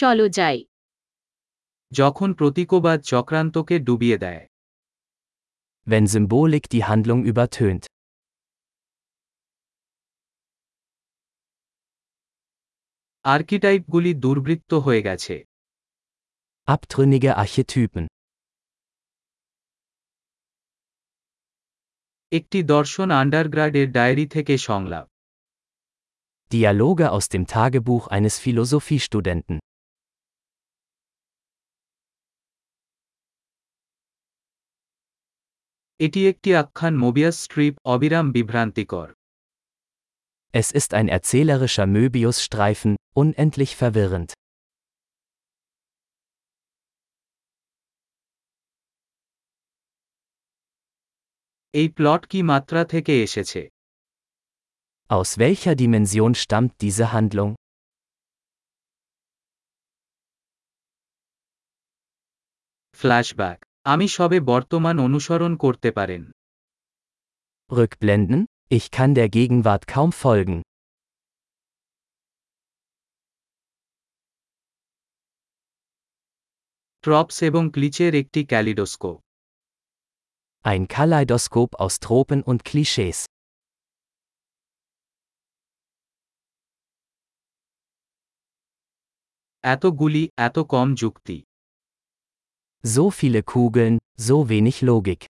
চলো যাই যখন প্রতীকবাদ চক্রান্তকে ডুবিয়ে দেয় wenn Symbolik die Handlung übertönt. আর্কিটাইপগুলি দুর্বৃত্ত হয়ে গেছে Abtrünnige Archetypen. একটি দর্শন আন্ডারগ্রাডের ডায়েরি থেকে সংলাপ Dialoge aus dem Tagebuch eines Philosophiestudenten. এটি একটি আখ্যান মোবিয়াস স্ট্রিপ অবিরাম বিভ্রান্তিকর Es ist ein erzählerischer Möbius-Streifen, unendlich verwirrend. এই প্লট কি মাত্রা থেকে এসেছে Aus welcher Dimension stammt diese Handlung? Flashback আমি সবে বর্তমান অনুসরণ করতে পারেন Rückblenden? Ich kann der Gegenwart kaum folgen. Tropes এবং ক্লিচের একটি kaleidoscope Ein Kaleidoskop aus Tropen und Klischees. এত গুলি এত কম যুক্তি So viele Kugeln, so wenig Logik.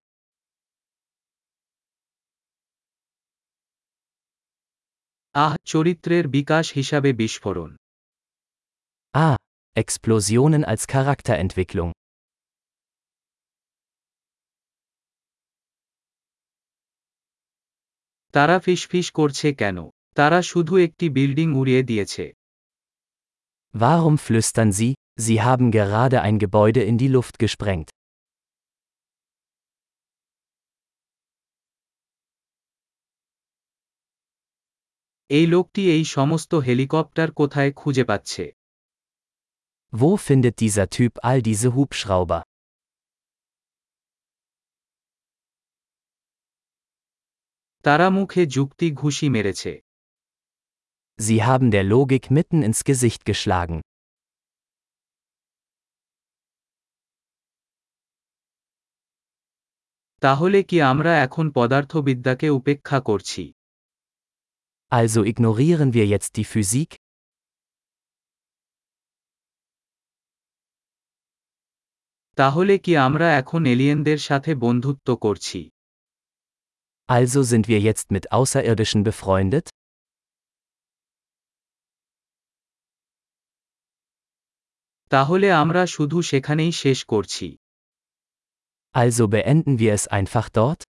আহ চরিত্রের বিকাশ হিসাবে বিস্ফোরণ Ah, Explosionen als Charakterentwicklung. তারা ফিসফিস করছে কেন তারা শুধু একটি বিল্ডিং উড়িয়ে দিয়েছে Warum flüstern Sie, Sie haben gerade ein Gebäude in die Luft gesprengt? এই লোকটি এই সমস্ত হেলিকপ্টার কোথায় খুঁজে পাচ্ছে Wo findet dieser Typ all diese Hubschrauber? তারা মুখে যুক্তি ঘুষি মেরেছে Sie haben der Logik mitten ins Gesicht geschlagen. তাহলে কি আমরা এখন পদার্থবিদ্যাকে উপেক্ষা করছি Also ignorieren wir jetzt die Physik? তাহলে কি আমরা এখন এলিয়েনদের সাথে বন্ধুত্ব করছি Also sind wir jetzt mit Außerirdischen befreundet? তাহলে আমরা শুধু সেখানেই শেষ করছি Also beenden wir es einfach dort?